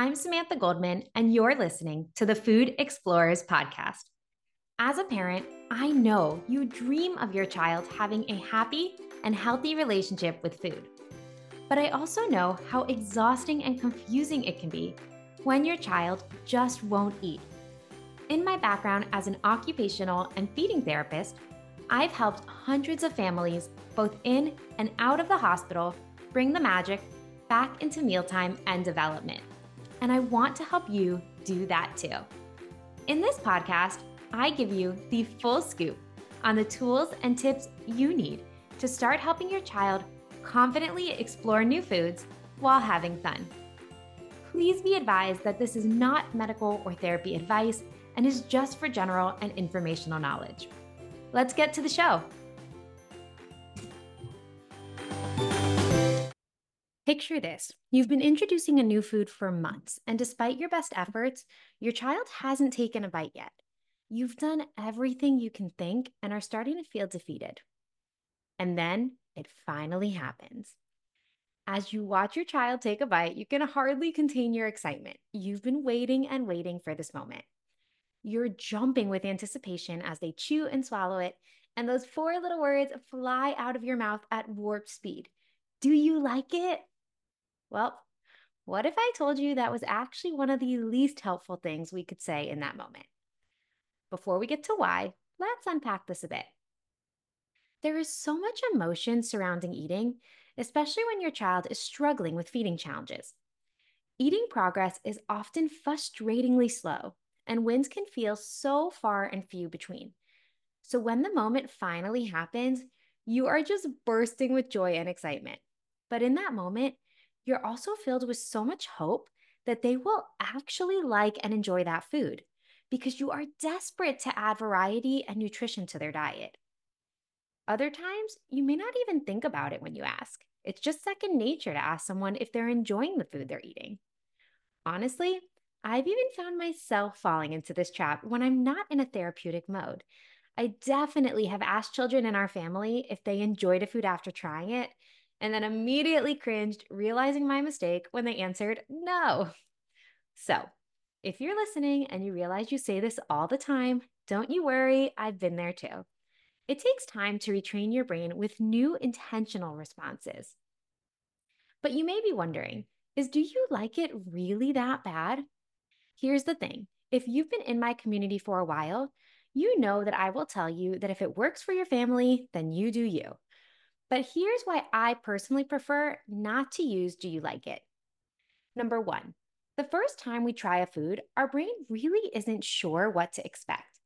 I'm Samantha Goldman, and you're listening to the Food Explorers podcast. As a parent, I know you dream of your child having a happy and healthy relationship with food. But I also know how exhausting and confusing it can be when your child just won't eat. In my background as an occupational and feeding therapist, I've helped hundreds of families, both in and out of the hospital, bring the magic back into mealtime and development. And I want to help you do that too. In this podcast, I give you the full scoop on the tools and tips you need to start helping your child confidently explore new foods while having fun. Please be advised that this is not medical or therapy advice and is just for general and informational knowledge. Let's get to the show. Picture this you've been introducing a new food for months, and despite your best efforts, your child hasn't taken a bite yet. You've done everything you can think and are starting to feel defeated. And then it finally happens. As you watch your child take a bite, you can hardly contain your excitement. You've been waiting and waiting for this moment. You're jumping with anticipation as they chew and swallow it, and those four little words fly out of your mouth at warp speed. Do you like it? Well, what if I told you that was actually one of the least helpful things we could say in that moment? Before we get to why, let's unpack this a bit. There is so much emotion surrounding eating, especially when your child is struggling with feeding challenges. Eating progress is often frustratingly slow, and wins can feel so far and few between. So when the moment finally happens, you are just bursting with joy and excitement. But in that moment, you're also filled with so much hope that they will actually like and enjoy that food because you are desperate to add variety and nutrition to their diet. Other times, you may not even think about it when you ask. It's just second nature to ask someone if they're enjoying the food they're eating. Honestly, I've even found myself falling into this trap when I'm not in a therapeutic mode. I definitely have asked children in our family if they enjoyed a food after trying it, and then immediately cringed, realizing my mistake when they answered no. So, if you're listening and you realize you say this all the time, don't you worry, I've been there too. It takes time to retrain your brain with new intentional responses. But you may be wondering is do you like it really that bad? Here's the thing if you've been in my community for a while, you know that I will tell you that if it works for your family, then you do you. But here's why I personally prefer not to use Do You Like It? Number one, the first time we try a food, our brain really isn't sure what to expect.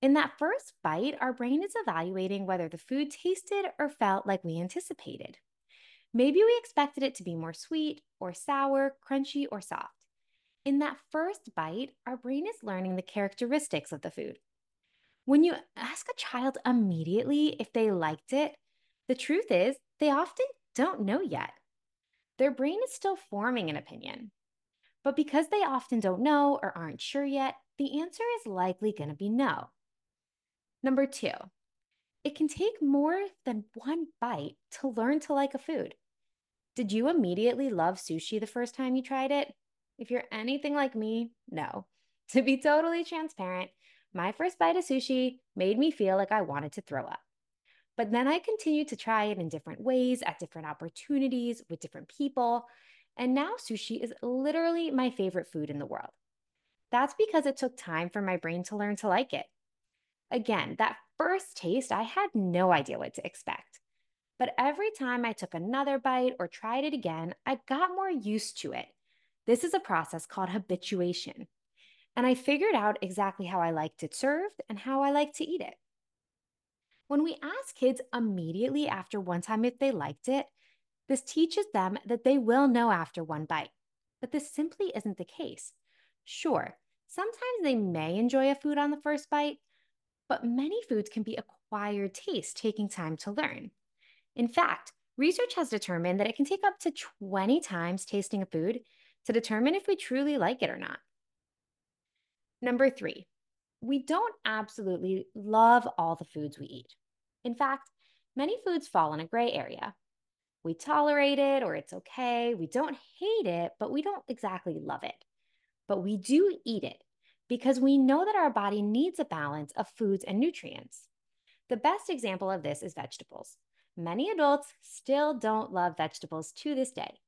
In that first bite, our brain is evaluating whether the food tasted or felt like we anticipated. Maybe we expected it to be more sweet or sour, crunchy, or soft. In that first bite, our brain is learning the characteristics of the food. When you ask a child immediately if they liked it, the truth is they often don't know yet. Their brain is still forming an opinion. But because they often don't know or aren't sure yet, the answer is likely going to be no. Number two, it can take more than one bite to learn to like a food. Did you immediately love sushi the first time you tried it? If you're anything like me, no. To be totally transparent, my first bite of sushi made me feel like I wanted to throw up. But then I continued to try it in different ways, at different opportunities, with different people. And now sushi is literally my favorite food in the world. That's because it took time for my brain to learn to like it. Again, that first taste, I had no idea what to expect. But every time I took another bite or tried it again, I got more used to it this is a process called habituation. And I figured out exactly how I liked it served and how I like to eat it. When we ask kids immediately after one time if they liked it, this teaches them that they will know after one bite. But this simply isn't the case. Sure, sometimes they may enjoy a food on the first bite, but many foods can be acquired taste taking time to learn. In fact, research has determined that it can take up to 20 times tasting a food to determine if we truly like it or not. Number three, we don't absolutely love all the foods we eat. In fact, many foods fall in a gray area. We tolerate it or it's okay. We don't hate it, but we don't exactly love it. but we do eat it because we know that our body needs a balance of foods and nutrients. The best example of this is vegetables. Many adults still don't love vegetables to this day,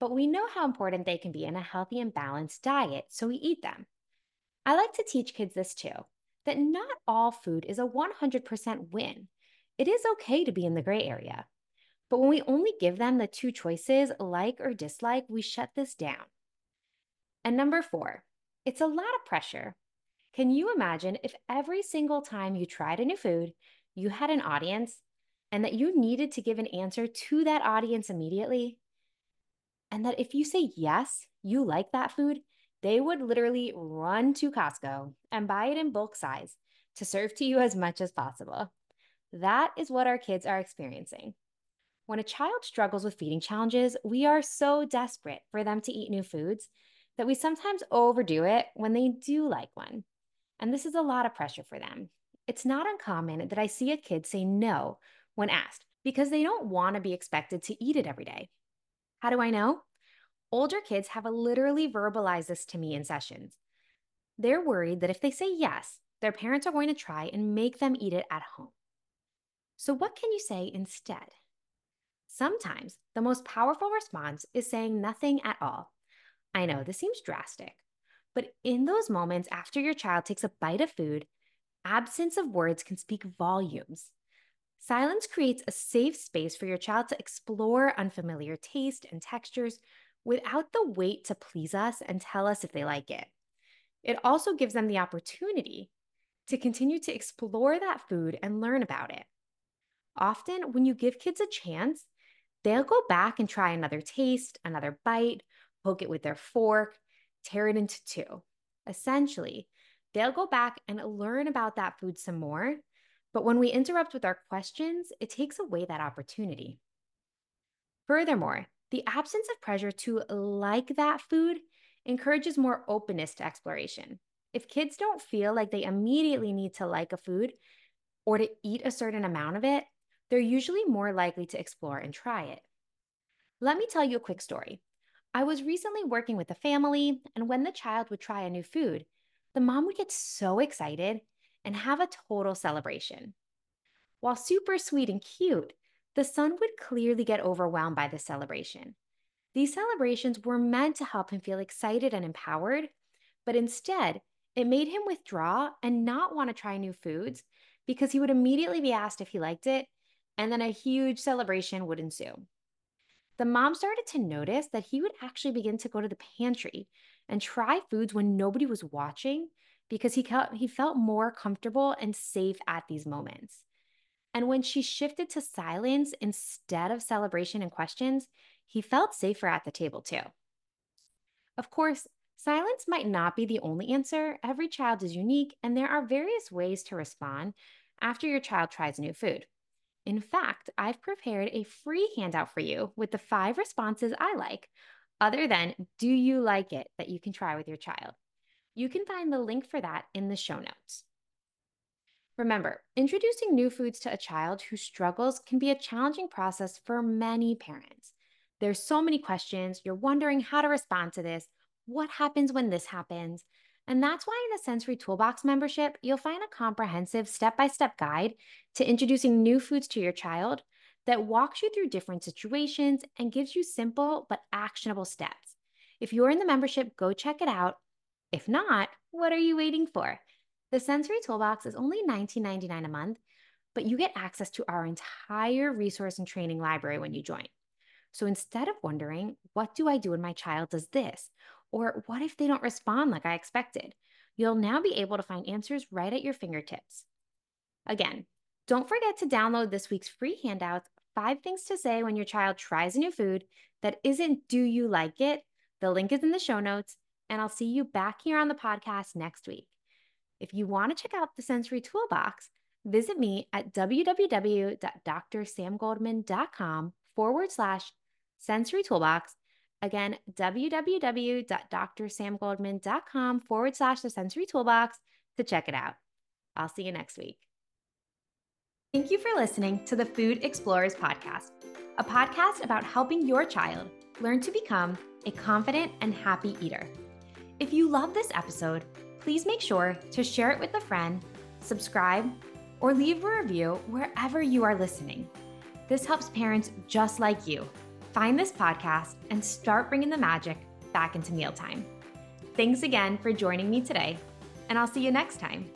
but we know how important they can be in a healthy and balanced diet, so we eat them. I like to teach kids this too that not all food is a 100% win. It is okay to be in the gray area. But when we only give them the two choices, like or dislike, we shut this down. And number four, it's a lot of pressure. Can you imagine if every single time you tried a new food, you had an audience and that you needed to give an answer to that audience immediately? And that if you say yes, you like that food, they would literally run to Costco and buy it in bulk size to serve to you as much as possible. That is what our kids are experiencing. When a child struggles with feeding challenges, we are so desperate for them to eat new foods that we sometimes overdo it when they do like one. And this is a lot of pressure for them. It's not uncommon that I see a kid say no when asked because they don't want to be expected to eat it every day. How do I know? Older kids have literally verbalized this to me in sessions. They're worried that if they say yes, their parents are going to try and make them eat it at home. So, what can you say instead? Sometimes the most powerful response is saying nothing at all. I know this seems drastic, but in those moments after your child takes a bite of food, absence of words can speak volumes. Silence creates a safe space for your child to explore unfamiliar taste and textures without the wait to please us and tell us if they mm. like it. It also gives them the opportunity to continue to explore that food and learn about it. Often, when you give kids a chance, they'll go back and try another taste, another bite, poke it with their fork, tear it into two. Essentially, they'll go back and learn about that food some more. But when we interrupt with our questions, it takes away that opportunity. Furthermore, the absence of pressure to like that food encourages more openness to exploration. If kids don't feel like they immediately need to like a food or to eat a certain amount of it, they're usually more likely to explore and try it. Let me tell you a quick story. I was recently working with a family, and when the child would try a new food, the mom would get so excited and have a total celebration. While super sweet and cute, the son would clearly get overwhelmed by the celebration. These celebrations were meant to help him feel excited and empowered, but instead, it made him withdraw and not want to try new foods because he would immediately be asked if he liked it and then a huge celebration would ensue. The mom started to notice that he would actually begin to go to the pantry and try foods when nobody was watching because he felt, he felt more comfortable and safe at these moments. And when she shifted to silence instead of celebration and questions, he felt safer at the table too. Of course, silence might not be the only answer. Every child is unique, and there are various ways to respond after your child tries new food. In fact, I've prepared a free handout for you with the five responses I like, other than do you like it, that you can try with your child. You can find the link for that in the show notes. Remember, introducing new foods to a child who struggles can be a challenging process for many parents. There's so many questions. You're wondering how to respond to this. What happens when this happens? And that's why in the Sensory Toolbox membership, you'll find a comprehensive step by step guide to introducing new foods to your child that walks you through different situations and gives you simple but actionable steps. If you're in the membership, go check it out. If not, what are you waiting for? The Sensory Toolbox is only $19.99 a month, but you get access to our entire resource and training library when you join. So instead of wondering, what do I do when my child does this? Or what if they don't respond like I expected? You'll now be able to find answers right at your fingertips. Again, don't forget to download this week's free handouts Five Things to Say When Your Child Tries a New Food That Isn't Do You Like It? The link is in the show notes, and I'll see you back here on the podcast next week. If you want to check out the Sensory Toolbox, visit me at www.drsamgoldman.com forward slash sensory toolbox Again, www.drsamgoldman.com forward slash the sensory toolbox to check it out. I'll see you next week. Thank you for listening to the Food Explorers Podcast, a podcast about helping your child learn to become a confident and happy eater. If you love this episode, please make sure to share it with a friend, subscribe, or leave a review wherever you are listening. This helps parents just like you find this podcast and start bringing the magic back into mealtime. Thanks again for joining me today, and I'll see you next time.